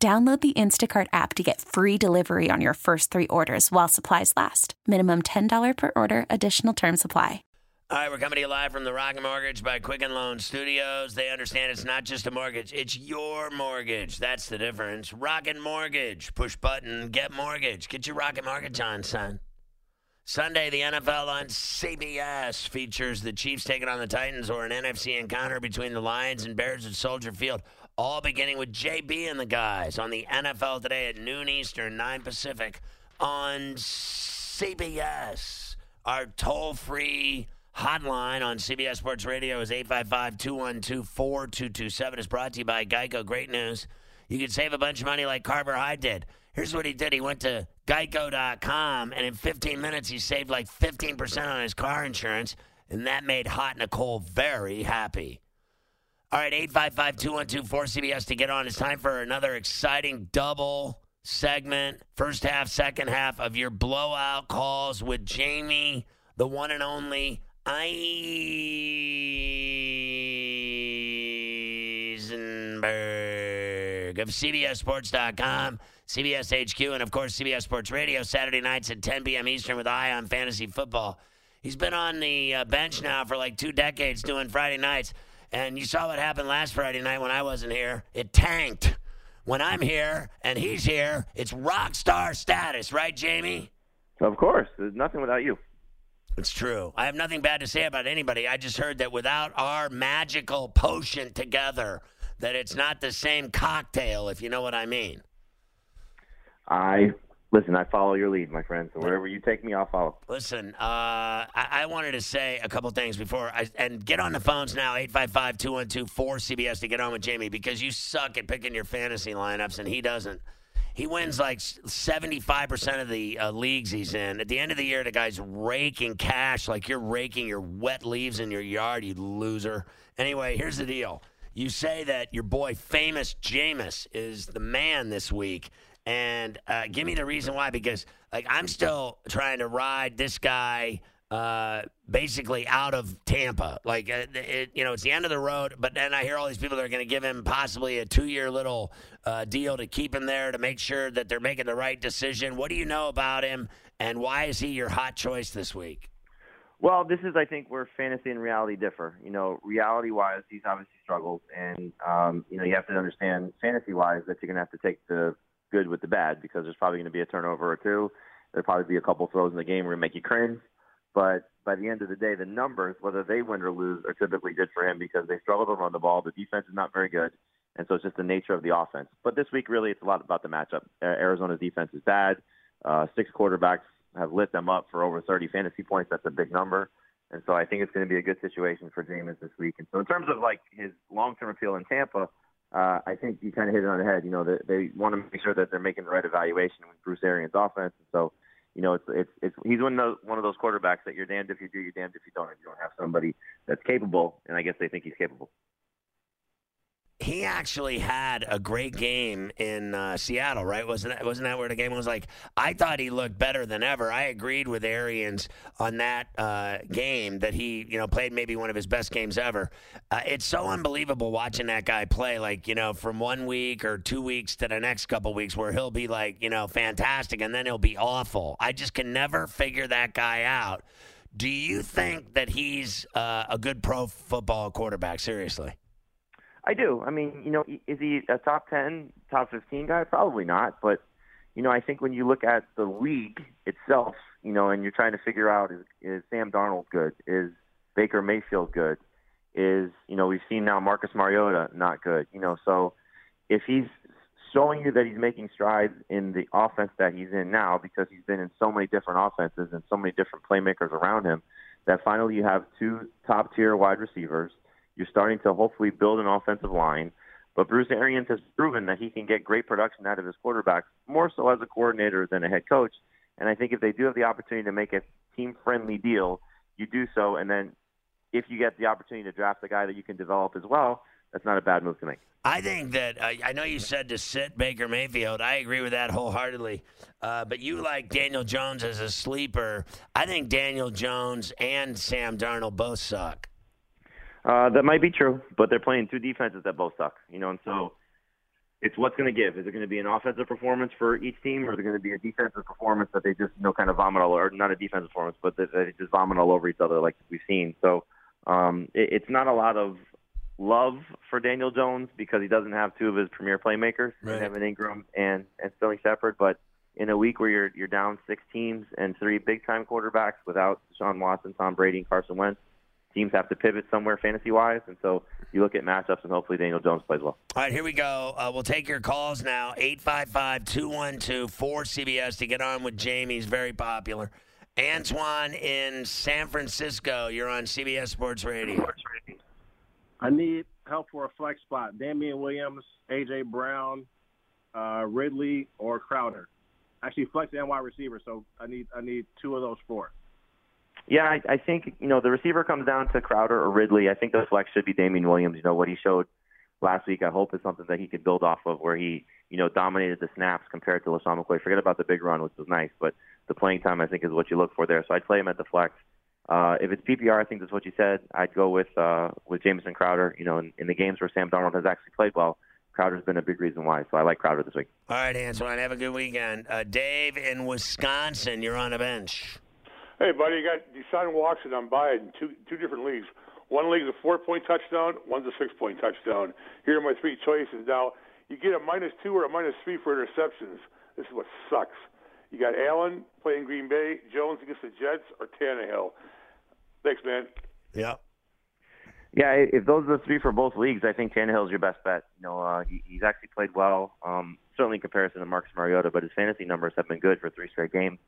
Download the Instacart app to get free delivery on your first three orders while supplies last. Minimum $10 per order, additional term supply. All right, we're coming to you live from the Rocket Mortgage by Quicken Loan Studios. They understand it's not just a mortgage, it's your mortgage. That's the difference. Rocket Mortgage. Push button, get mortgage. Get your Rocket Mortgage on, son. Sunday, the NFL on CBS features the Chiefs taking on the Titans or an NFC encounter between the Lions and Bears at Soldier Field. All beginning with JB and the guys on the NFL today at noon Eastern, 9 Pacific on CBS. Our toll free hotline on CBS Sports Radio is 855 212 4227. is brought to you by Geico. Great news. You can save a bunch of money like Carver High did. Here's what he did. He went to geico.com, and in 15 minutes, he saved like 15% on his car insurance, and that made Hot Nicole very happy. All right, 855 212 4CBS to get on. It's time for another exciting double segment, first half, second half of your blowout calls with Jamey, the one and only Eisenberg of CBSSports.com, CBS HQ, and of course CBS Sports Radio, Saturday nights at 10 p.m. Eastern with Eye on Fantasy Football. He's been on the uh, bench now for like two decades doing Friday nights. And you saw what happened last Friday night when I wasn't here. It tanked. When I'm here and he's here, it's rock star status, right, Jamey? Of course. There's nothing without you. It's true. I have nothing bad to say about anybody. I just heard that without our magical potion together, that it's not the same cocktail, if you know what I mean. I Listen, I follow your lead, my friend. So wherever you take me, I'll follow. Listen, uh, I-, I, wanted to say a couple things before I and get on the phones now 855-212-4CBS to get on with Jamey because you suck at picking your fantasy lineups and he doesn't. He wins like 75% of the uh, leagues he's in. At the end of the year, the guy's raking cash like you're raking your wet leaves in your yard, you loser. Anyway, here's the deal. You say that your boy, famous Jameis, is the man this week and uh, give me the reason why because like I'm still trying to ride this guy uh, basically out of Tampa. Like uh, it, you know, it's the end of the road. But then I hear all these people that are going to give him possibly a two-year little uh, deal to keep him there to make sure that they're making the right decision. What do you know about him, and why is he your hot choice this week? Well, this is, I think, where fantasy and reality differ. You know, reality-wise, he's obviously struggled, and um, you know, you have to understand fantasy-wise that you're going to have to take the good with the bad because there's probably going to be a turnover or two. There'll probably be a couple throws in the game where make you cringe. But by the end of the day, the numbers, whether they win or lose, are typically good for him because they struggle to run the ball. The defense is not very good, and so it's just the nature of the offense. But this week, really, it's a lot about the matchup. Arizona's defense is bad. Uh, six quarterbacks have lit them up for over 30 fantasy points. That's a big number. And so I think it's going to be a good situation for Jameis this week. And so in terms of like his long-term appeal in Tampa, uh, I think you kind of hit it on the head. You know, they, they want to make sure that they're making the right evaluation with Bruce Arians' offense. And so, you know, it's it's it's he's one of those, one of those quarterbacks that you're damned if you do, you're damned if you don't. If you don't have somebody that's capable, and I guess they think he's capable he actually had a great game in uh, Seattle, right? Wasn't that, wasn't that where the game was like? I thought he looked better than ever. I agreed with Arians on that uh, game that he, you know, played maybe one of his best games ever. Uh, it's so unbelievable watching that guy play, like you know, from one week or two weeks to the next couple weeks, where he'll be like, you know, fantastic, and then he'll be awful. I just can never figure that guy out. Do you think that he's uh, a good pro football quarterback? Seriously. I do. I mean, you know, is he a top 10, top 15 guy? Probably not. But, you know, I think when you look at the league itself, you know, and you're trying to figure out is, is Sam Darnold good? Is Baker Mayfield good? Is, you know, we've seen now Marcus Mariota not good. You know, so if he's showing you that he's making strides in the offense that he's in now because he's been in so many different offenses and so many different playmakers around him, that finally you have two top tier wide receivers – you're starting to hopefully build an offensive line. But Bruce Arians has proven that he can get great production out of his quarterbacks, more so as a coordinator than a head coach. And I think if they do have the opportunity to make a team-friendly deal, you do so. And then if you get the opportunity to draft a guy that you can develop as well, that's not a bad move to make. I think that uh, I know you said to sit Baker Mayfield. I agree with that wholeheartedly. Uh, but you like Daniel Jones as a sleeper. I think Daniel Jones and Sam Darnold both suck. Uh, that might be true, but they're playing two defenses that both suck. You know, and so it's what's going to give. Is it going to be an offensive performance for each team, or is it going to be a defensive performance that they just you know kind of vomit all, or not a defensive performance, but that they just vomit all over each other like we've seen. So um, it, it's not a lot of love for Daniel Jones because he doesn't have two of his premier playmakers, right. Evan Engram and and Sterling Shepard. But in a week where you're you're down six teams and three big time quarterbacks without Sean Watson, Tom Brady, and Carson Wentz, teams have to pivot somewhere fantasy wise, and so you look at matchups and hopefully Daniel Jones plays well. All right, here we go. Uh, we'll take your calls now. 855-212-4CBS to get on with Jamey. He's very popular. Antoine in San Francisco. You're on CBS Sports Radio. I need help for a flex spot. Damien Williams, AJ Brown, uh, Ridley, or Crowder. Actually, flex and wide receiver. So I need I need two of those four. Yeah, I, I think you know the receiver comes down to Crowder or Ridley. I think the flex should be Damien Williams. You know what he showed last week. I hope is something that he could build off of, where he you know dominated the snaps compared to LeSean McCoy. Forget about the big run, which was nice, but the playing time I think is what you look for there. So I'd play him at the flex. Uh, if it's PPR, I think that's what you said. I'd go with uh, with Jamison Crowder. You know, in, in the games where Sam Darnold has actually played well, Crowder's been a big reason why. So I like Crowder this week. All right, Antoine, have a good weekend. Uh, Dave in Wisconsin, you're on a bench. Hey, buddy, you got Deshaun Watson on bye in two two different leagues. One league is a four point touchdown, one's a six point touchdown. Here are my three choices. Now, you get a minus two or a minus three for interceptions. This is what sucks. You got Allen playing Green Bay, Jones against the Jets, or Tannehill. Thanks, man. Yeah. Yeah, if those are the three for both leagues, I think Tannehill's your best bet. You know, uh, he, he's actually played well, um, certainly in comparison to Marcus Mariota, but his fantasy numbers have been good for three straight games.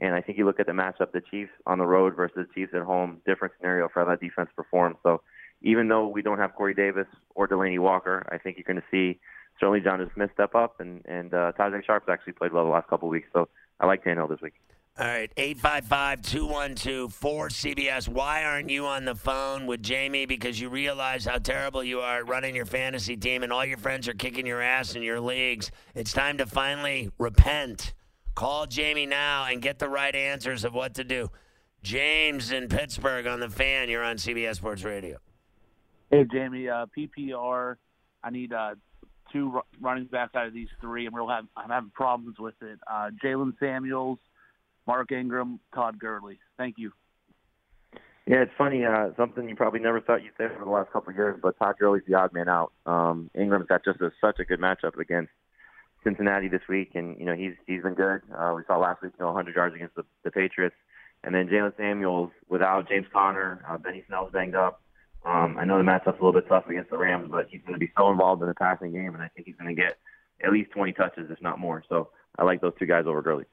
And I think you look at the matchup, the Chiefs on the road versus the Chiefs at home, different scenario for how that defense performs. So even though we don't have Corey Davis or Delanie Walker, I think you're going to see certainly Jonnu Smith step up, and and uh, Tajaé Sharpe's actually played well the last couple of weeks. So I like Tannehill this week. All right, 855 212 4CBS. Why aren't you on the phone with Jamey? Because you realize how terrible you are at running your fantasy team and all your friends are kicking your ass in your leagues. It's time to finally repent. Call Jamey now and get the right answers of what to do. James in Pittsburgh on the fan. You're on CBS Sports Radio. Hey, Jamey. Uh, PPR. I need uh, two r- running backs out of these three. I'm real have, I'm having problems with it. Uh, Jaylen Samuels, Mark Ingram, Todd Gurley. Thank you. Yeah, it's funny. Uh, something you probably never thought you'd say for the last couple of years, but Todd Gurley's the odd man out. Um, Ingram's got just a, such a good matchup against Cincinnati this week, and you know he's he's been good. Uh, we saw last week, you know, 100 yards against the, the Patriots, and then Jaylen Samuels without James Conner, uh, Benny Snell's banged up. Um, I know the matchup's a little bit tough against the Rams, but he's going to be so involved in the passing game, and I think he's going to get at least 20 touches, if not more. So I like those two guys over Gurley.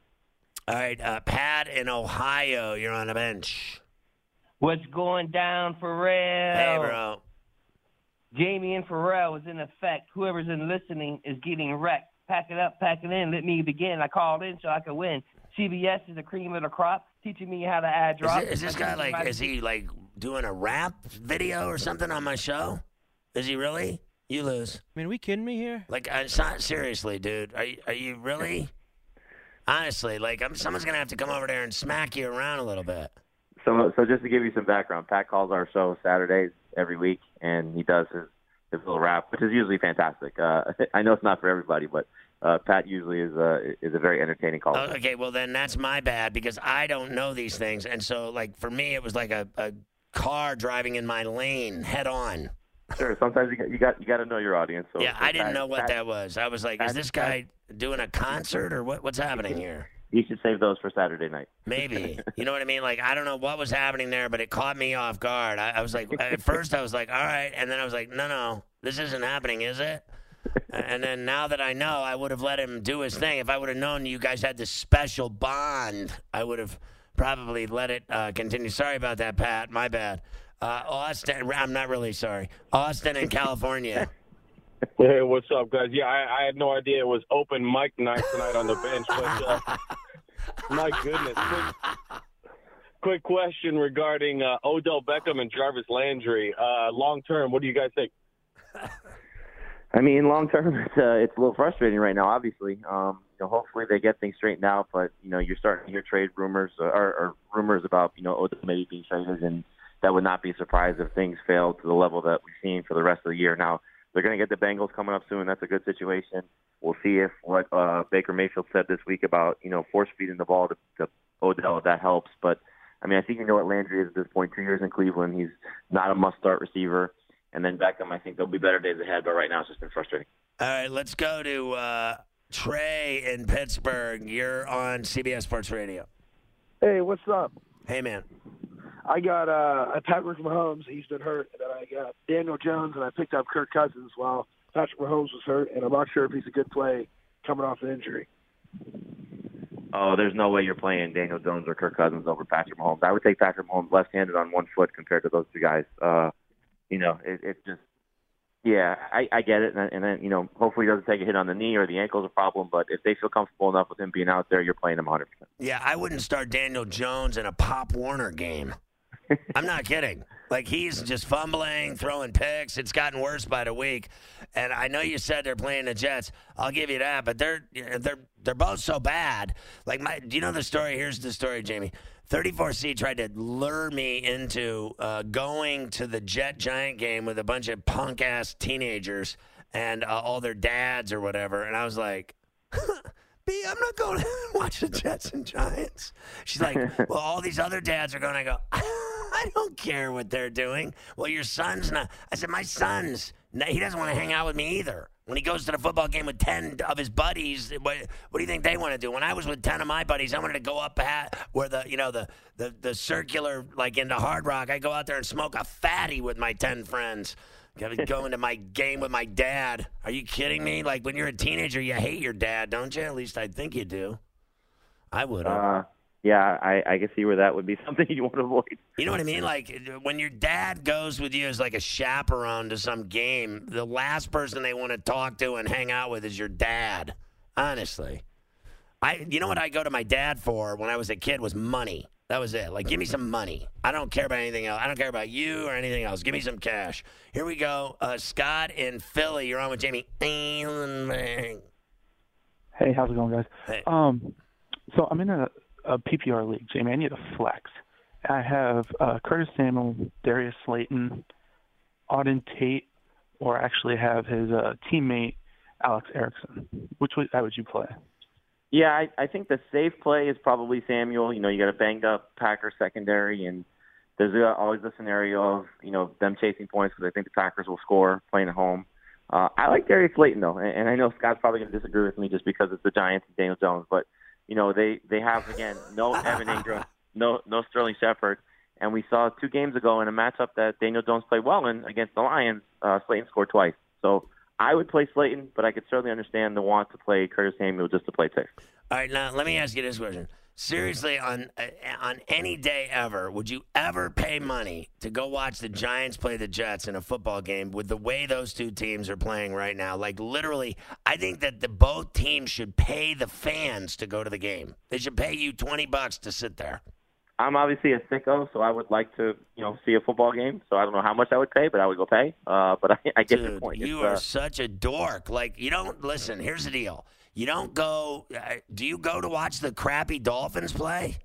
All right, uh, Pat in Ohio. You're on a bench. What's going down, Ferrall? Hey, bro. Jamey and Ferrall is in effect. Whoever's in listening is getting wrecked. Pack it up, pack it in. Let me begin. I called in so I could win. CBS is the cream of the crop, teaching me how to add Is, drops. it- is this guy like? Is he like doing a rap video or something on my show? Is he really? You lose. I mean, are we kidding me here? Like, uh, it's not seriously, dude. Are you, are you really? Honestly, like, I'm, someone's gonna have to come over there and smack you around a little bit. So, so just to give you some background, Pat calls our show Saturdays every week, and he does his his little rap, which is usually fantastic. Uh, I know it's not for everybody, but uh, Pat usually is a is a very entertaining caller. Oh, okay, well then that's my bad because I don't know these things, and so like for me, it was like a, a car driving in my lane head on. Sure, sometimes you got you got, you got to know your audience. So, yeah, I didn't Pat- know what Pat- that was. I was like, is this guy doing a concert or what? What's happening here? You should save those for Saturday night. Maybe. You know what I mean? Like, I don't know what was happening there, but it caught me off guard. I, I was like, at first, I was like, all right. And then I was like, no, no, this isn't happening, is it? And then now that I know, I would have let him do his thing. If I would have known you guys had this special bond, I would have probably let it uh, continue. Sorry about that, Pat. My bad. Uh, Austin, I'm not really sorry. Austin in California. Hey, what's up, guys? Yeah, I, I had no idea it was open mic night tonight on the bench, but uh, my goodness. Quick, quick question regarding uh, Odell Beckham and Jarvis Landry. Uh, long term, what do you guys think? I mean, long term, it's uh, it's a little frustrating right now. Obviously, um, you know, hopefully they get things straightened out. But you know, you're starting to hear trade rumors uh, or, or rumors about you know Odell maybe being traded, and that would not be a surprise if things fail to the level that we've seen for the rest of the year. Now they're going to get the Bengals coming up soon. That's a good situation. We'll see if what uh, Baker Mayfield said this week about you know force feeding the ball to, to Odell if that helps. But I mean, I think you know what Landry is at this point. Two years in Cleveland, he's not a must-start receiver. And then Beckham, I think there'll be better days ahead. But right now, it's just been frustrating. All right, let's go to uh, Trey in Pittsburgh. You're on CBS Sports Radio. Hey, what's up? Hey, man. I got uh, I Patrick Mahomes. He's been hurt, and then I got Daniel Jones, and I picked up Kirk Cousins while Patrick Mahomes was hurt, and I'm not sure if he's a good play coming off an injury. Oh, there's no way you're playing Daniel Jones or Kirk Cousins over Patrick Mahomes. I would take Patrick Mahomes left-handed on one foot compared to those two guys. Uh, you know, it, it's just, yeah, I, I get it, and, and then you know, hopefully he doesn't take a hit on the knee or the ankle's a problem. But if they feel comfortable enough with him being out there, you're playing him 100. percent Yeah, I wouldn't start Daniel Jones in a Pop Warner game. I'm not kidding. Like he's just fumbling, throwing picks. It's gotten worse by the week. And I know you said they're playing the Jets. I'll give you that, but they're they're they're both so bad. Like my, do you know the story? Here's the story, Jamey. 34C tried to lure me into uh, going to the Jet Giant game with a bunch of punk ass teenagers and uh, all their dads or whatever, and I was like. B, I'm not going to watch the Jets and Giants. She's like, well, all these other dads are going. I go, I don't care what they're doing. Well, your son's not. I said, my son's. He doesn't want to hang out with me either. When he goes to the football game with 10 of his buddies, what, what do you think they want to do? When I was with 10 of my buddies, I wanted to go up at where the, you know, the, the, the circular, like into Hard Rock, I go out there and smoke a fatty with my 10 friends. Going to go into my game with my dad. Are you kidding me? Like when you're a teenager, you hate your dad, don't you? At least I think you do. I would. Uh, yeah, I, I can see where that would be something you want to avoid. You know what I mean? Like when your dad goes with you as like a chaperone to some game, the last person they want to talk to and hang out with is your dad. Honestly, I. You know what I go to my dad for when I was a kid was money. That was it. Like, give me some money. I don't care about anything else. I don't care about you or anything else. Give me some cash. Here we go. Uh, Scott in Philly. You're on with Jamey. Hey, how's it going, guys? Hey. Um, so I'm in a, a PPR league, Jamey. I need a flex. I have uh, Curtis Samuel, Darius Slayton, Auden Tate, or actually have his uh, teammate Alex Erickson. Which would, how would you play? Yeah, I, I think the safe play is probably Samuel. You know, you got a banged up Packer secondary, and there's uh, always the scenario of you know them chasing points because I think the Packers will score playing at home. Uh, I like Darius Slayton though, and, and I know Scott's probably going to disagree with me just because it's the Giants and Daniel Jones, but you know they they have again no Evan Engram, no no Sterling Shepard, and we saw two games ago in a matchup that Daniel Jones played well in against the Lions. Uh, Slayton scored twice, so I would play Slayton, but I could certainly understand the want to play Curtis Samuel just to play safe. All right, now let me ask you this question. Seriously, on uh, on any day ever, would you ever pay money to go watch the Giants play the Jets in a football game with the way those two teams are playing right now? Like literally, I think that the both teams should pay the fans to go to the game. They should pay you twenty bucks to sit there. I'm obviously a sicko, so I would like to, you know, see a football game. So I don't know how much I would pay, but I would go pay. Uh, but I, I get Dude, your point. You It's, are uh, such a dork. Like you don't listen. Here's the deal. You don't go. Uh, do you go to watch the crappy Dolphins play?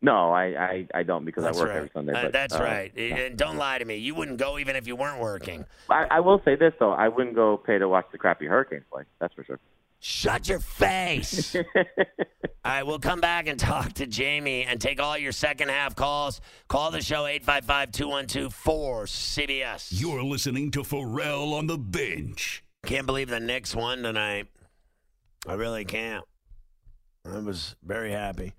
no, I, I, I don't because That's I work right. every Sunday. Uh, that's uh, right. And don't lie to me. You wouldn't go even if you weren't working. I, I will say this though, I wouldn't go pay to watch the crappy Hurricanes play. That's for sure. Shut your face. all right, we'll come back and talk to Jamey and take all your second half calls. Call the show 855 212 4CBS. You're listening to Ferrall on the bench. Can't believe the Knicks won tonight. I really can't. I was very happy.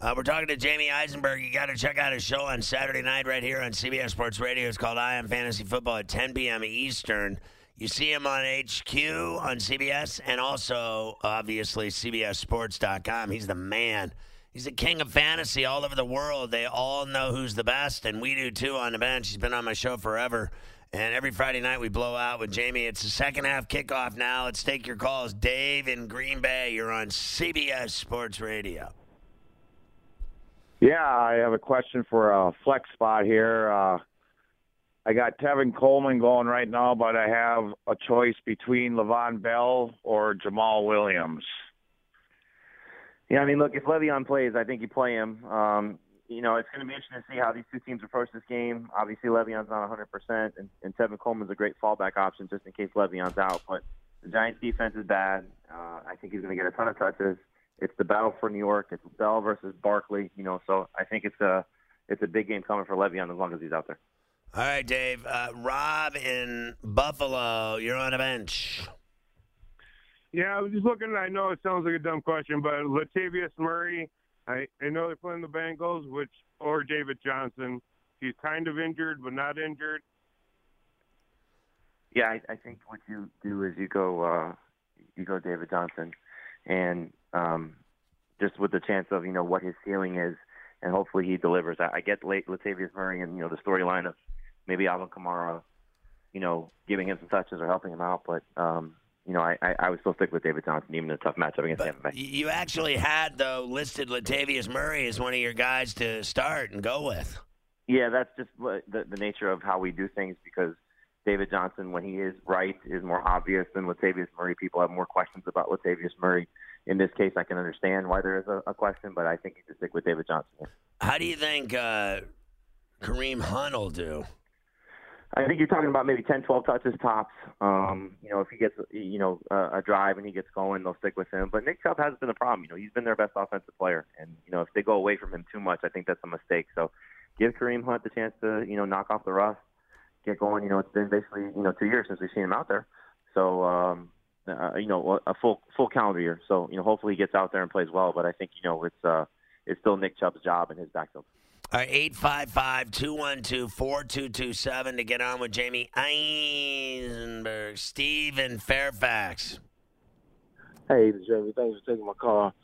Uh, we're talking to Jamey Eisenberg. You got to check out his show on Saturday night right here on CBS Sports Radio. It's called I Am Fantasy Football at 10 p.m. Eastern. You see him on HQ on CBS and also, obviously, CBSSports.com. He's the man. He's the king of fantasy all over the world. They all know who's the best, and we do too on the bench. He's been on my show forever. And every Friday night we blow out with Jamey. It's the second half kickoff now. Let's take your calls. Dave in Green Bay, you're on CBS Sports Radio. Yeah, I have a question for a flex spot here. Uh, I got Tevin Coleman going right now, but I have a choice between Le'Veon Bell or Jamaal Williams. Yeah, I mean, look, if Le'Veon plays, I think you play him. Um, you know, it's going to be interesting to see how these two teams approach this game. Obviously, Le'Veon's not 100%, and, and Tevin Coleman's a great fallback option just in case Le'Veon's out. But the Giants' defense is bad. Uh, I think he's going to get a ton of touches. It's the battle for New York. It's Bell versus Barkley. You know, so I think it's a it's a big game coming for Le'Veon as long as he's out there. All right, Dave. Uh, Rob in Buffalo, you're on a bench. Yeah, I was just looking. I know it sounds like a dumb question, but Latavius Murray. I, I know they're playing the Bengals, which or David Johnson. He's kind of injured, but not injured. Yeah, I, I think what you do is you go uh, you go David Johnson, and um, just with the chance of you know what his ceiling is, and hopefully he delivers. I, I get late Latavius Murray and you know the storyline of maybe Alvin Kamara, you know, giving him some touches or helping him out, but um, you know, I, I, I would still stick with David Johnson, even in a tough matchup against Tampa Bay. You actually had, though, listed Latavius Murray as one of your guys to start and go with. Yeah, that's just the, the nature of how we do things because David Johnson, when he is right, is more obvious than Latavius Murray. People have more questions about Latavius Murray. In this case, I can understand why there is a, a question, but I think you should stick with David Johnson. How do you think uh, Kareem Hunt will do? I think you're talking about maybe 10, 12 touches tops. Um, you know, if he gets, you know, a, a drive and he gets going, they'll stick with him. But Nick Chubb hasn't been a problem. You know, he's been their best offensive player. And, you know, if they go away from him too much, I think that's a mistake. So give Kareem Hunt the chance to, you know, knock off the rust, get going. You know, it's been basically, you know, two years since we've seen him out there. So, um, uh, you know, a full full calendar year. So, you know, hopefully he gets out there and plays well. But I think, you know, it's uh, it's still Nick Chubb's job in his backfield. All right, 855 212 4227 to get on with Jamey Eisenberg. Steve in Fairfax. Hey, Jamey, thanks for taking my call.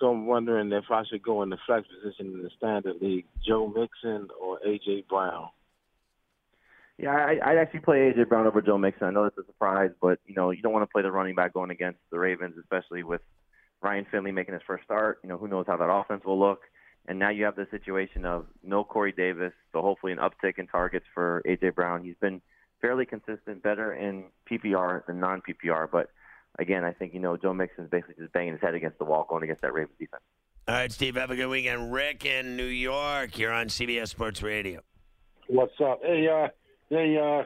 So I'm wondering if I should go in the flex position in the standard league, Joe Mixon or AJ Brown. Yeah, I, I'd actually play AJ Brown over Joe Mixon. I know that's a surprise, but you know you don't want to play the running back going against the Ravens, especially with Ryan Finley making his first start. You know who knows how that offense will look. And now you have the situation of no Corey Davis, so hopefully an uptick in targets for AJ Brown. He's been fairly consistent, better in PPR than non-PPR. But again, I think you know Joe Mixon's basically just banging his head against the wall going against that Ravens defense. All right, Steve, have a good weekend. Rick in New York, you're on CBS Sports Radio. What's up? Hey, uh, hey, uh,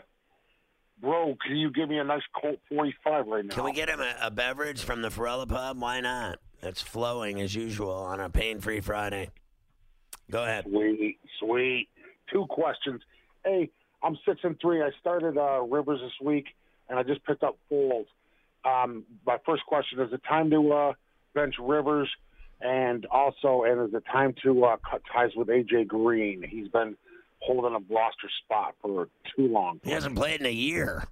bro, can you give me a nice Colt 45 right now? Can we get him a, a beverage from the Ferrella Pub? Why not? That's flowing as usual on a pain-free Friday. Go ahead. Sweet, sweet. Two questions. Hey, I'm six and three. I started uh, Rivers this week, and I just picked up Foles. Um, my first question is: it time to uh, bench Rivers, and also, and is it time to uh, cut ties with AJ Green? He's been holding a roster spot for too long. He hasn't played in a year.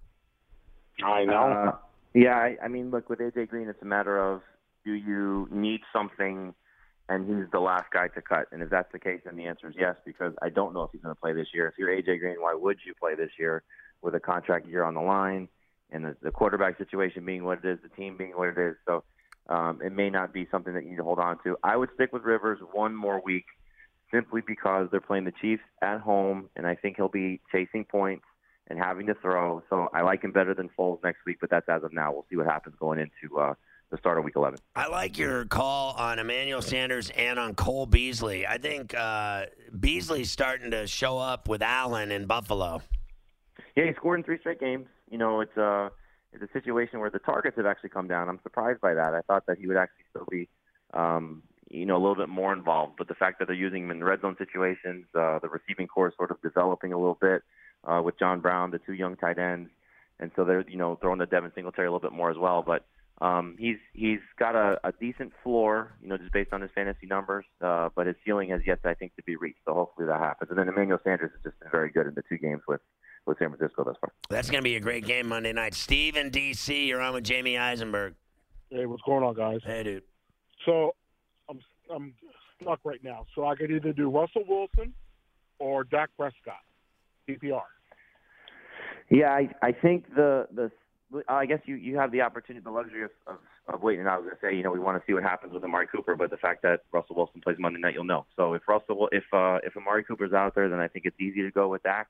I know. Uh, yeah, I, I mean, look with AJ Green, it's a matter of do you need something and he's the last guy to cut. And if that's the case, then the answer is yes, because I don't know if he's going to play this year. If you're AJ Green, why would you play this year with a contract year on the line and the, the quarterback situation being what it is, the team being what it is? So um, it may not be something that you need to hold on to. I would stick with Rivers one more week simply because they're playing the Chiefs at home, and I think he'll be chasing points and having to throw. So I like him better than Foles next week, but that's as of now. We'll see what happens going into uh, the start of Week 11. I like your call on Emmanuel Sanders and on Cole Beasley. I think uh, Beasley's starting to show up with Allen in Buffalo. Yeah, he scored in three straight games. You know, it's a it's a situation where the targets have actually come down. I'm surprised by that. I thought that he would actually still be, um, you know, a little bit more involved. But the fact that they're using him in red zone situations, uh, the receiving corps is sort of developing a little bit uh, with John Brown, the two young tight ends, and so they're you know throwing the Devin Singletary a little bit more as well. But um, he's he's got a, a decent floor, you know, just based on his fantasy numbers, uh, but his ceiling has yet, I think, to be reached. So hopefully that happens. And then Emmanuel Sanders has just been very good in the two games with with San Francisco thus far. That's going to be a great game Monday night. Steve in D.C., you're on with Jamey Eisenberg. Hey, what's going on, guys? Hey, dude. So I'm I'm stuck right now. So I could either do Russell Wilson or Dak Prescott, PPR. Yeah, I I think the the I guess you you have the opportunity, the luxury of of, of waiting. I was going to say, you know, we want to see what happens with Amari Cooper, but the fact that Russell Wilson plays Monday night, you'll know. So if Russell if uh, if Amari Cooper's out there, then I think it's easy to go with Dak.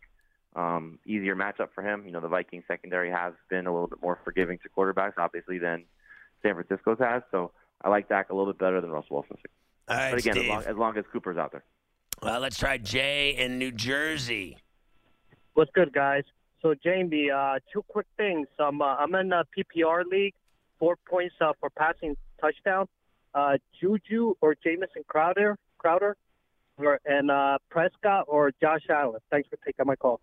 Um, easier matchup for him. You know, the Vikings secondary has been a little bit more forgiving to quarterbacks, obviously, than San Francisco's has. So I like Dak a little bit better than Russell Wilson. All right, but again, as long, as long as Cooper's out there. Well, let's try Jay in New Jersey. What's good, guys? So, Jamey, uh, two quick things. Um, uh, I'm in a PPR league, four points uh, for passing touchdown. Uh, Juju or Jamison Crowder, Crowder, or and uh, Prescott or Josh Allen. Thanks for taking my call.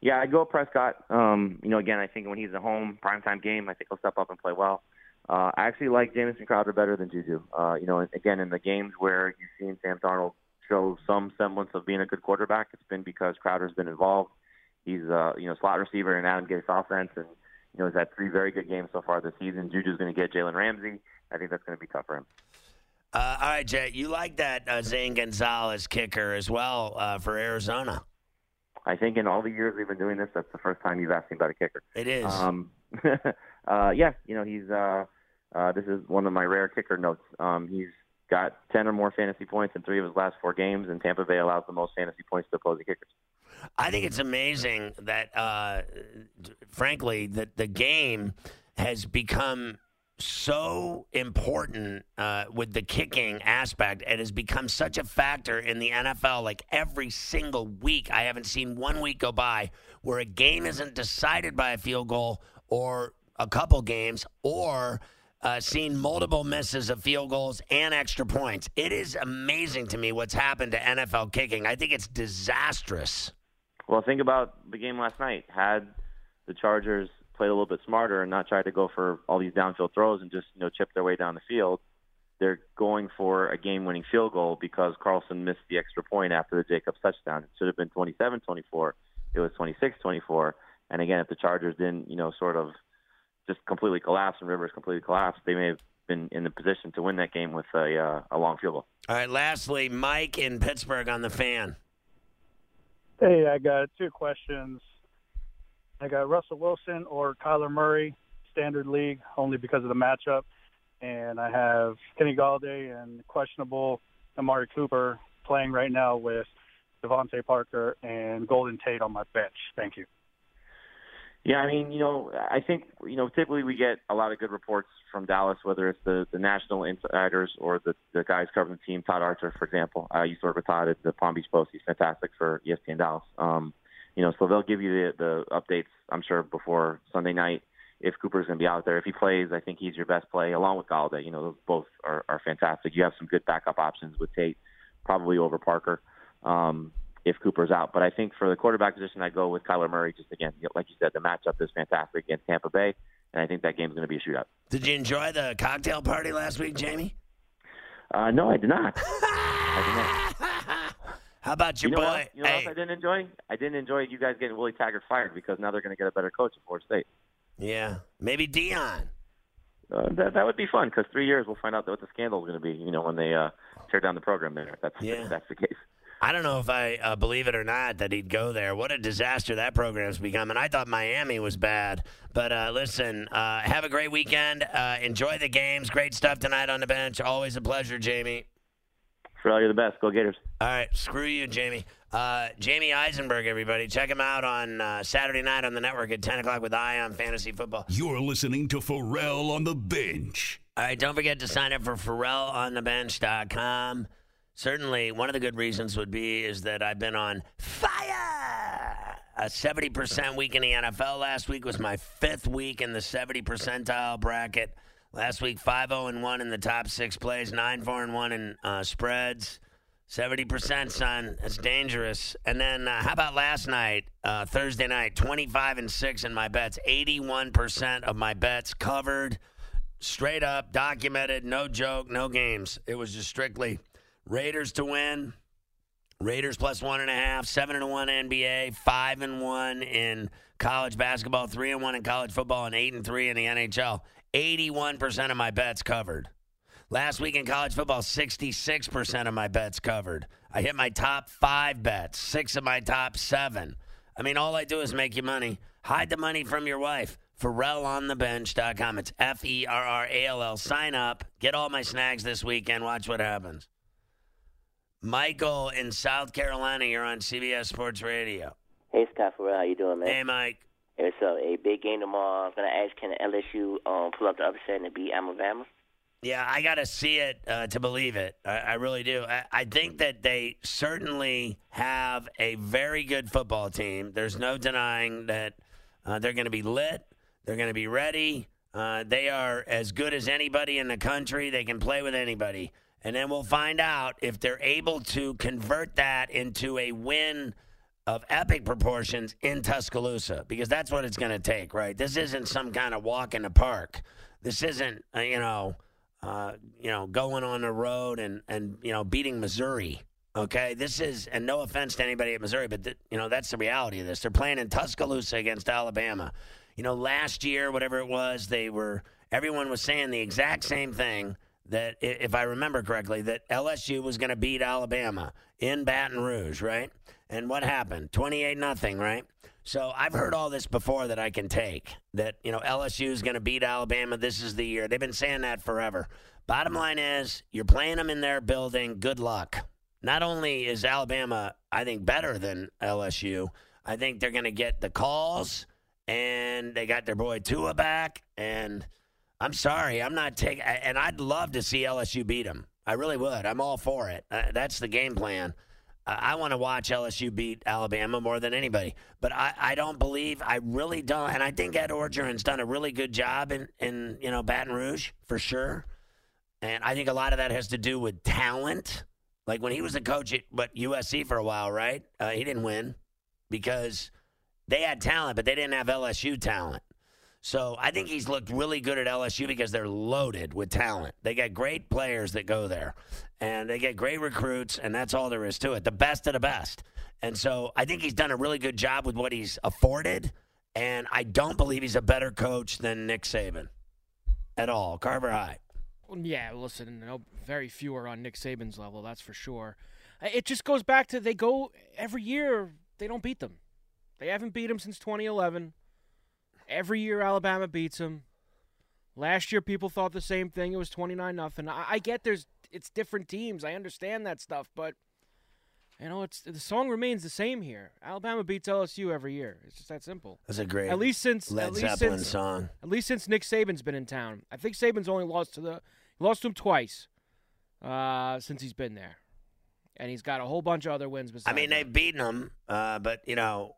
Yeah, I go Prescott. Um, you know, again, I think when he's at home, primetime game, I think he'll step up and play well. Uh, I actually like Jamison Crowder better than Juju. Uh, you know, again, in the games where you've seen Sam Darnold show some semblance of being a good quarterback, it's been because Crowder's been involved. He's, uh, you know, slot receiver in Adam Gase offense, and you know, he's had three very good games so far this season. Juju's going to get Jalen Ramsey. I think that's going to be tough for him. Uh, all right, Jay, you like that uh, Zane Gonzalez kicker as well uh, for Arizona? I think in all the years we've been doing this, that's the first time you've asked me about a kicker. It is. Um, uh, yeah, you know, he's. Uh, uh, this is one of my rare kicker notes. Um, he's got ten or more fantasy points in three of his last four games, and Tampa Bay allows the most fantasy points to opposing kickers. I think it's amazing that, uh, frankly, that the game has become so important uh, with the kicking aspect. It has become such a factor in the NFL. Like every single week, I haven't seen one week go by where a game isn't decided by a field goal or a couple games or. Uh, seen multiple misses of field goals and extra points. It is amazing to me what's happened to NFL kicking. I think it's disastrous. Well, think about the game last night. Had the Chargers played a little bit smarter and not tried to go for all these downfield throws and just you know chip their way down the field, they're going for a game-winning field goal because Carlson missed the extra point after the Jacobs touchdown. It should have been 27-24. It was 26-24. And again, if the Chargers didn't, you know, sort of just completely collapse and Rivers completely collapsed, they may have been in the position to win that game with a uh, a long field goal. All right, lastly, Mike in Pittsburgh on the fan. Hey, I got two questions. I got Russell Wilson or Kyler Murray, standard league, only because of the matchup. And I have Kenny Golladay and questionable Amari Cooper playing right now with DeVante Parker and Golden Tate on my bench. Thank you. Yeah, I mean, you know, I think you know typically we get a lot of good reports from Dallas, whether it's the the national insiders or the the guys covering the team. Todd Archer, for example, I used to work with Todd at the Palm Beach Post. He's fantastic for ESPN Dallas. Um, you know, so they'll give you the the updates. I'm sure before Sunday night if Cooper's going to be out there. If he plays, I think he's your best play along with Golladay. You know, those both are, are fantastic. You have some good backup options with Tate, probably over Parker. Um, if Cooper's out. But I think for the quarterback position, I go with Kyler Murray. Just again, like you said, the matchup is fantastic against Tampa Bay, and I think that game's going to be a shootout. Did you enjoy the cocktail party last week, Jamey? Uh, no, I did not. I did not. How about your you know boy? What? You know what Hey. else I didn't enjoy? I didn't enjoy you guys getting Willie Taggart fired because now they're going to get a better coach at Florida State. Yeah, maybe Deion. Uh, that that would be fun because three years we'll find out what the scandal is going to be. You know, when they uh, tear down the program there. That's Yeah. if that's the case. I don't know if I uh, believe it or not that he'd go there. What a disaster that program's become. And I thought Miami was bad. But uh, listen, uh, have a great weekend. Uh, enjoy the games. Great stuff tonight on the bench. Always a pleasure, Jamey. For all you're the best. Go Gators. All right, screw you, Jamey. Uh, Jamey Eisenberg, everybody. Check him out on uh, Saturday night on the network at 10 o'clock with Eye on Fantasy Football. You're listening to Ferrall on the bench. All right, don't forget to sign up for FerrallOnTheBench.com. Certainly, one of the good reasons would be is that I've been on fire. A 70% week in the NFL last week was my fifth week in the 70 percentile bracket. Last week, 5 0 and 1 in the top six plays, 9 4 and 1 in uh, spreads. 70%, son. That's dangerous. And then, uh, how about last night, uh, Thursday night, 25 and 6 in my bets. 81% of my bets covered straight up, documented, no joke, no games. It was just strictly Raiders to win, Raiders plus one and a half, seven and one NBA, five and one in college basketball, three and one in college football, and eight and three in the NHL. Eighty-one percent of my bets covered. Last week in college football, sixty-six percent of my bets covered. I hit my top five bets, six of my top seven. I mean, all I do is make you money. Hide the money from your wife. FerrallOnTheBench.com. It's F E R R A L L. Sign up. Get all my snags this weekend. Watch what happens. Michael in South Carolina, you're on CBS Sports Radio. Hey, Scott Ferrall, how you doing, man? Hey, Mike. Hey, what's up? A big game tomorrow. I'm gonna ask, can LSU um, pull up the upset and beat Alabama? Yeah, I got to see it uh, to believe it. I, I really do. I, I think that they certainly have a very good football team. There's no denying that uh, they're going to be lit. They're going to be ready. Uh, they are as good as anybody in the country. They can play with anybody. And then we'll find out if they're able to convert that into a win of epic proportions in Tuscaloosa, because that's what it's going to take, right? This isn't some kind of walk in the park. This isn't, uh, you know, uh, you know, going on the road and and you know beating Missouri. Okay, this is, and no offense to anybody at Missouri, but th- you know that's the reality of this. They're playing in Tuscaloosa against Alabama. You know, last year, whatever it was, they were. Everyone was saying the exact same thing. That if I remember correctly, that LSU was going to beat Alabama in Baton Rouge, right? And what happened? Twenty-eight nothing, right? So I've heard all this before that I can take. That you know LSU is going to beat Alabama. This is the year. They've been saying that forever. Bottom line is you're playing them in their building. Good luck. Not only is Alabama, I think, better than LSU. I think they're going to get the calls, and they got their boy Tua back. And I'm sorry, I'm not taking. And I'd love to see LSU beat them. I really would. I'm all for it. Uh, that's the game plan. Uh, I want to watch LSU beat Alabama more than anybody. But I, I don't believe, I really don't. And I think Ed Orgeron's done a really good job in, in, you know, Baton Rouge for sure. And I think a lot of that has to do with talent. Like when he was a coach at what USC for a while, right? Uh, he didn't win because they had talent, but they didn't have LSU talent. So I think he's looked really good at LSU because they're loaded with talent. They got great players that go there, and they get great recruits, and that's all there is to it. The best of the best. And so I think he's done a really good job with what he's afforded. And I don't believe he's a better coach than Nick Saban at all. Carver High. Yeah, listen, no, very few are on Nick Saban's level, that's for sure. It just goes back to they go every year, they don't beat them. They haven't beat them since 2011. Every year Alabama beats them. Last year people thought the same thing. It was 29 nothing. I, I get there's it's different teams. I understand that stuff, but you know, it's the song remains the same here. Alabama beats LSU every year. It's just that simple. That's a great At least since Led at least Zeppelin since, song. At least since Nick Saban's been in town. I think Saban's only lost to the he lost to him twice uh, since he's been there, and he's got a whole bunch of other wins. Besides. I mean, they've beaten him, uh, but, you know,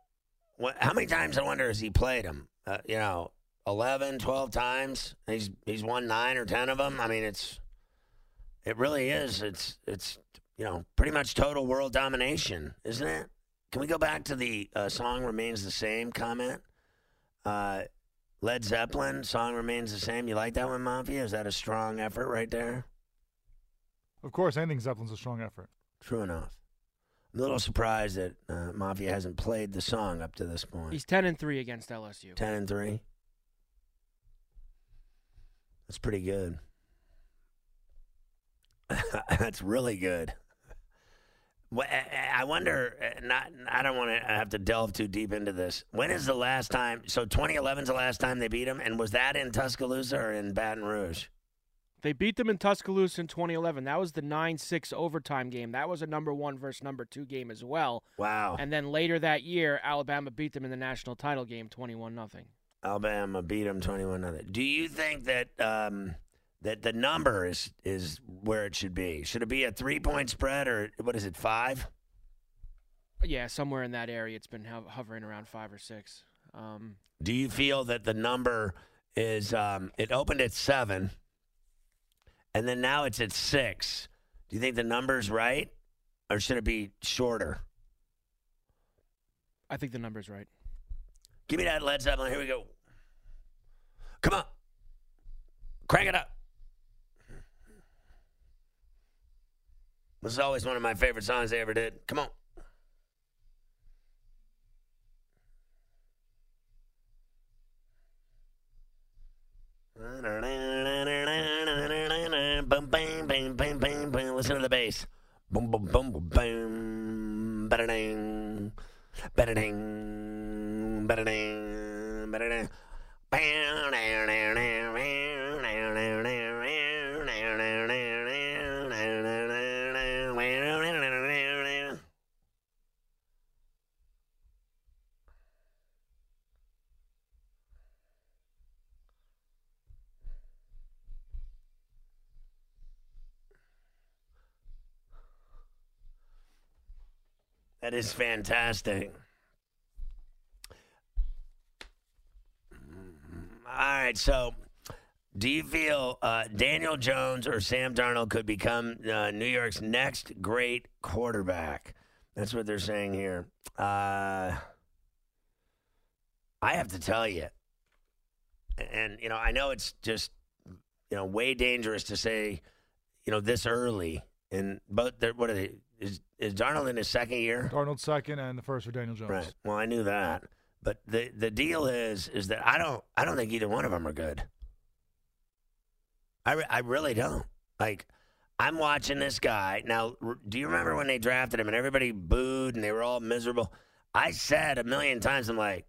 what, how many times I wonder has he played him? Uh, you know, 11, 12 times. He's he's won nine or 10 of them. I mean, it's it really is. It's it's you know pretty much total world domination, isn't it? Can we go back to the uh, song remains the same comment? Uh, Led Zeppelin song remains the same. You like that one, Mafia? Is that a strong effort right there? Of course, anything Zeppelin's a strong effort. True enough. A little surprised that uh, Mafia hasn't played the song up to this point. he's 10 and three against LSU. Ten and three. That's pretty good. That's really good. I wonder. uh, Not. I don't want to have to delve too deep into this. When is the last time? So 2011 is the last time they beat him, and was that in Tuscaloosa or in Baton Rouge? They beat them in Tuscaloosa in 2011. That was the 9-6 overtime game. That was a number one versus number two game as well. Wow. And then later that year, Alabama beat them in the national title game, 21 nothing. Alabama beat them 21 nothing. Do you think that um, that the number is is where it should be? Should it be a three point spread or what is it five? Yeah, somewhere in that area, it's been hovering around five or six. Um, Do you feel that the number is um, it opened at seven, and then now it's at six? Do you think the number's right, or should it be shorter? I think the number's right. Give me that Led Zeppelin. Here we go. Come on, crank it up. This is always one of my favorite songs they ever did. Come on. Boom, the bass. Boom, boom, boom, boom, boom. Ba da ding. Ba da ding. Ba da ding. Ba da ding. Ba da ding. Is fantastic. All right, so do you feel uh, Daniel Jones or Sam Darnold could become uh, New York's next great quarterback? That's what they're saying here. Uh, I have to tell you, and you know, I know it's just you know way dangerous to say, you know, this early. And but what are they? Is is Darnold in his second year? Darnold second and the first for Daniel Jones. Right. Well, I knew that, but the the deal is is that I don't I don't think either one of them are good. I re- I really don't. Like I'm watching this guy now. Do you remember when they drafted him and everybody booed and they were all miserable? I said a million times, I'm like,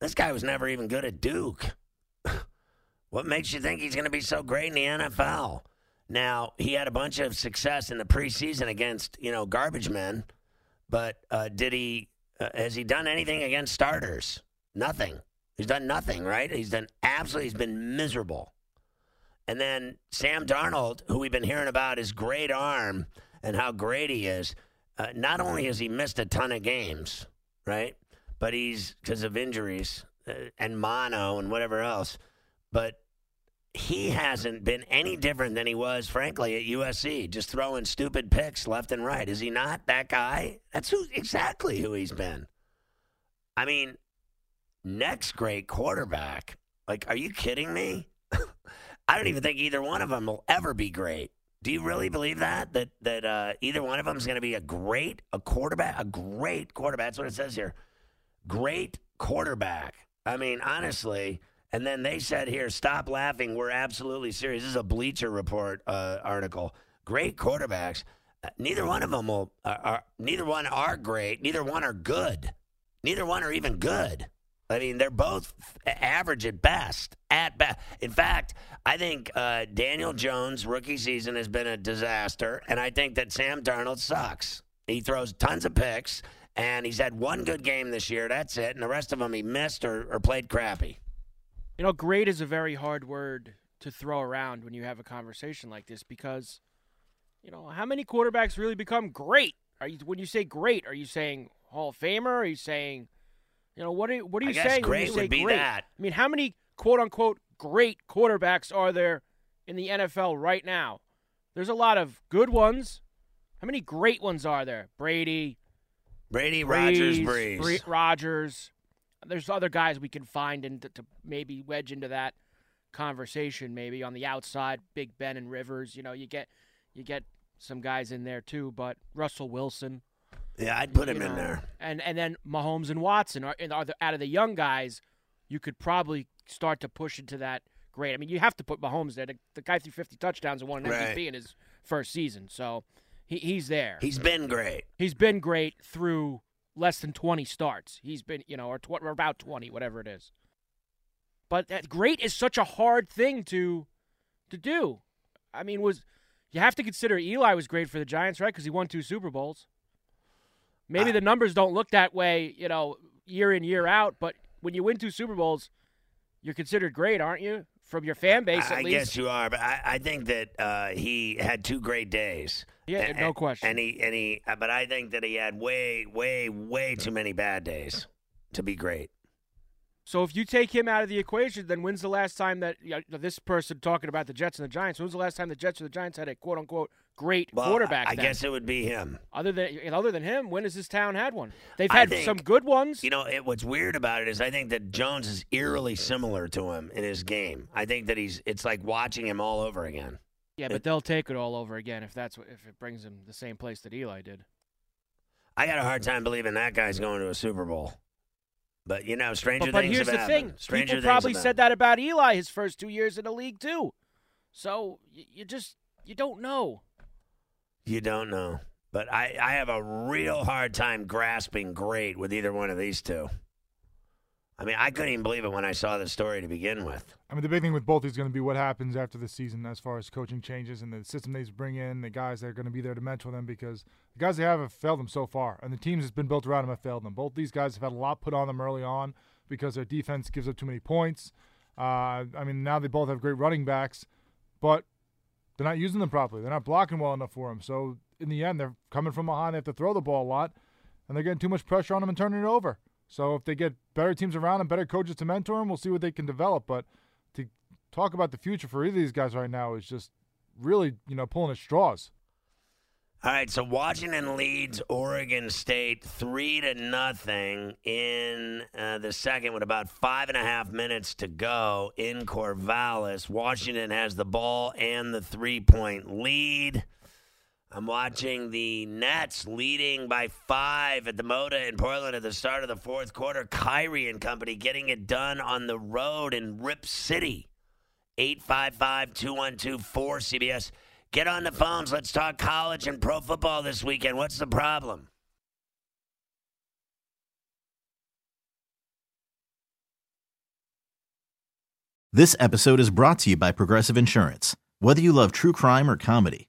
this guy was never even good at Duke. what makes you think he's going to be so great in the NFL? Now he had a bunch of success in the preseason against you know garbage men, but uh, did he? Uh, has he done anything against starters? Nothing. He's done nothing, right? He's done absolutely. He's been miserable. And then Sam Darnold, who we've been hearing about his great arm and how great he is, uh, not only has he missed a ton of games, right? But he's because of injuries uh, and mono and whatever else. But he hasn't been any different than he was, frankly, at USC, just throwing stupid picks left and right. Is he not that guy? That's who exactly who he's been. I mean, next great quarterback. Like, are you kidding me? I don't even think either one of them will ever be great. Do you really believe that that that uh, either one of them is going to be a great a quarterback, a great quarterback? That's what it says here. Great quarterback. I mean, honestly. And then they said here, stop laughing. We're absolutely serious. This is a Bleacher Report uh, article. Great quarterbacks. Uh, neither one of them will. Are, neither one are great. Neither one are good. Neither one are even good. I mean, they're both average at best. At best. In fact, I think uh, Daniel Jones' rookie season has been a disaster, and I think that Sam Darnold sucks. He throws tons of picks, and he's had one good game this year. That's it, and the rest of them he missed or, or played crappy. You know, great is a very hard word to throw around when you have a conversation like this because, you know, how many quarterbacks really become great? Are you when you say great, are you saying Hall of Famer? Are you saying, you know, what are what are I you guess saying great you say would be great? that. I mean, how many quote unquote great quarterbacks are there in the NFL right now? There's a lot of good ones. How many great ones are there? Brady, Brady, Rodgers, Brees, Brees. Bre- Rodgers. There's other guys we can find and to, to maybe wedge into that conversation. Maybe on the outside, Big Ben and Rivers. You know, you get you get some guys in there too. But Russell Wilson. Yeah, I'd put him in there. And and then Mahomes and Watson are, are the, out of the young guys. You could probably start to push into that great. I mean, you have to put Mahomes there. The, the guy threw 50 touchdowns and won an Right. MVP in his first season, so he, he's there. He's been great. He's been great through less than 20 starts. He's been, you know, or, tw- or about 20, whatever it is. But that great is such a hard thing to to do. I mean, was you have to consider Eli was great for the Giants, right? Because he won two Super Bowls. Maybe the numbers don't look that way, you know, year in year out. But when you win two Super Bowls, you're considered great, aren't you? From your fan base, at I guess you are, but I, I think that uh, he had two great days. Yeah, A- no question. And he and he, uh, but I think that he had way, way, way too many bad days to be great. So if you take him out of the equation, then when's the last time that you know, this person talking about the Jets and the Giants? When's the last time the Jets or the Giants had a quote unquote great Well, quarterback? I then? guess it would be him. Other than other than him, when has this town had one? They've had think- some good ones. You know, it, what's weird about it is I think that Jones is eerily similar to him in his game. I think that he's it's like watching him all over again. Yeah, but they'll take it all over again if that's what, if it brings them the same place that Eli did. I got a hard time believing that guy's going to a Super Bowl. But you know, stranger But, but things here's have the happened. thing: Stranger people probably said that about Eli his first two years in the league too. So you, you just you don't know. You don't know. But I, I have a real hard time grasping great with either one of these two. I mean, I couldn't even believe it when I saw the story to begin with. I mean, the big thing with both is going to be what happens after the season as far as coaching changes and the system they bring in, the guys that are going to be there to mentor them because the guys they have have failed them so far, and the teams that's been built around them have failed them. Both these guys have had a lot put on them early on because their defense gives up too many points. Uh, I mean, now they both have great running backs, but they're not using them properly. They're not blocking well enough for them. So in the end, they're coming from behind. They have to throw the ball a lot, and they're getting too much pressure on them and turning it over. So if they get better teams around and better coaches to mentor them, we'll see what they can develop. But to talk about the future for either of these guys right now is just really, you know, pulling at straws. All right, so Washington leads Oregon State three to nothing in uh, the second with about five and a half minutes to go in Corvallis. Washington has the ball and the three point lead. I'm watching the Nets leading by five at the Moda in Portland at the start of the fourth quarter. Kyrie and company getting it done on the road in Rip City. 855 212 4CBS. Get on the phones. Let's talk college and pro football this weekend. What's the problem? This episode is brought to you by Progressive Insurance. Whether you love true crime or comedy,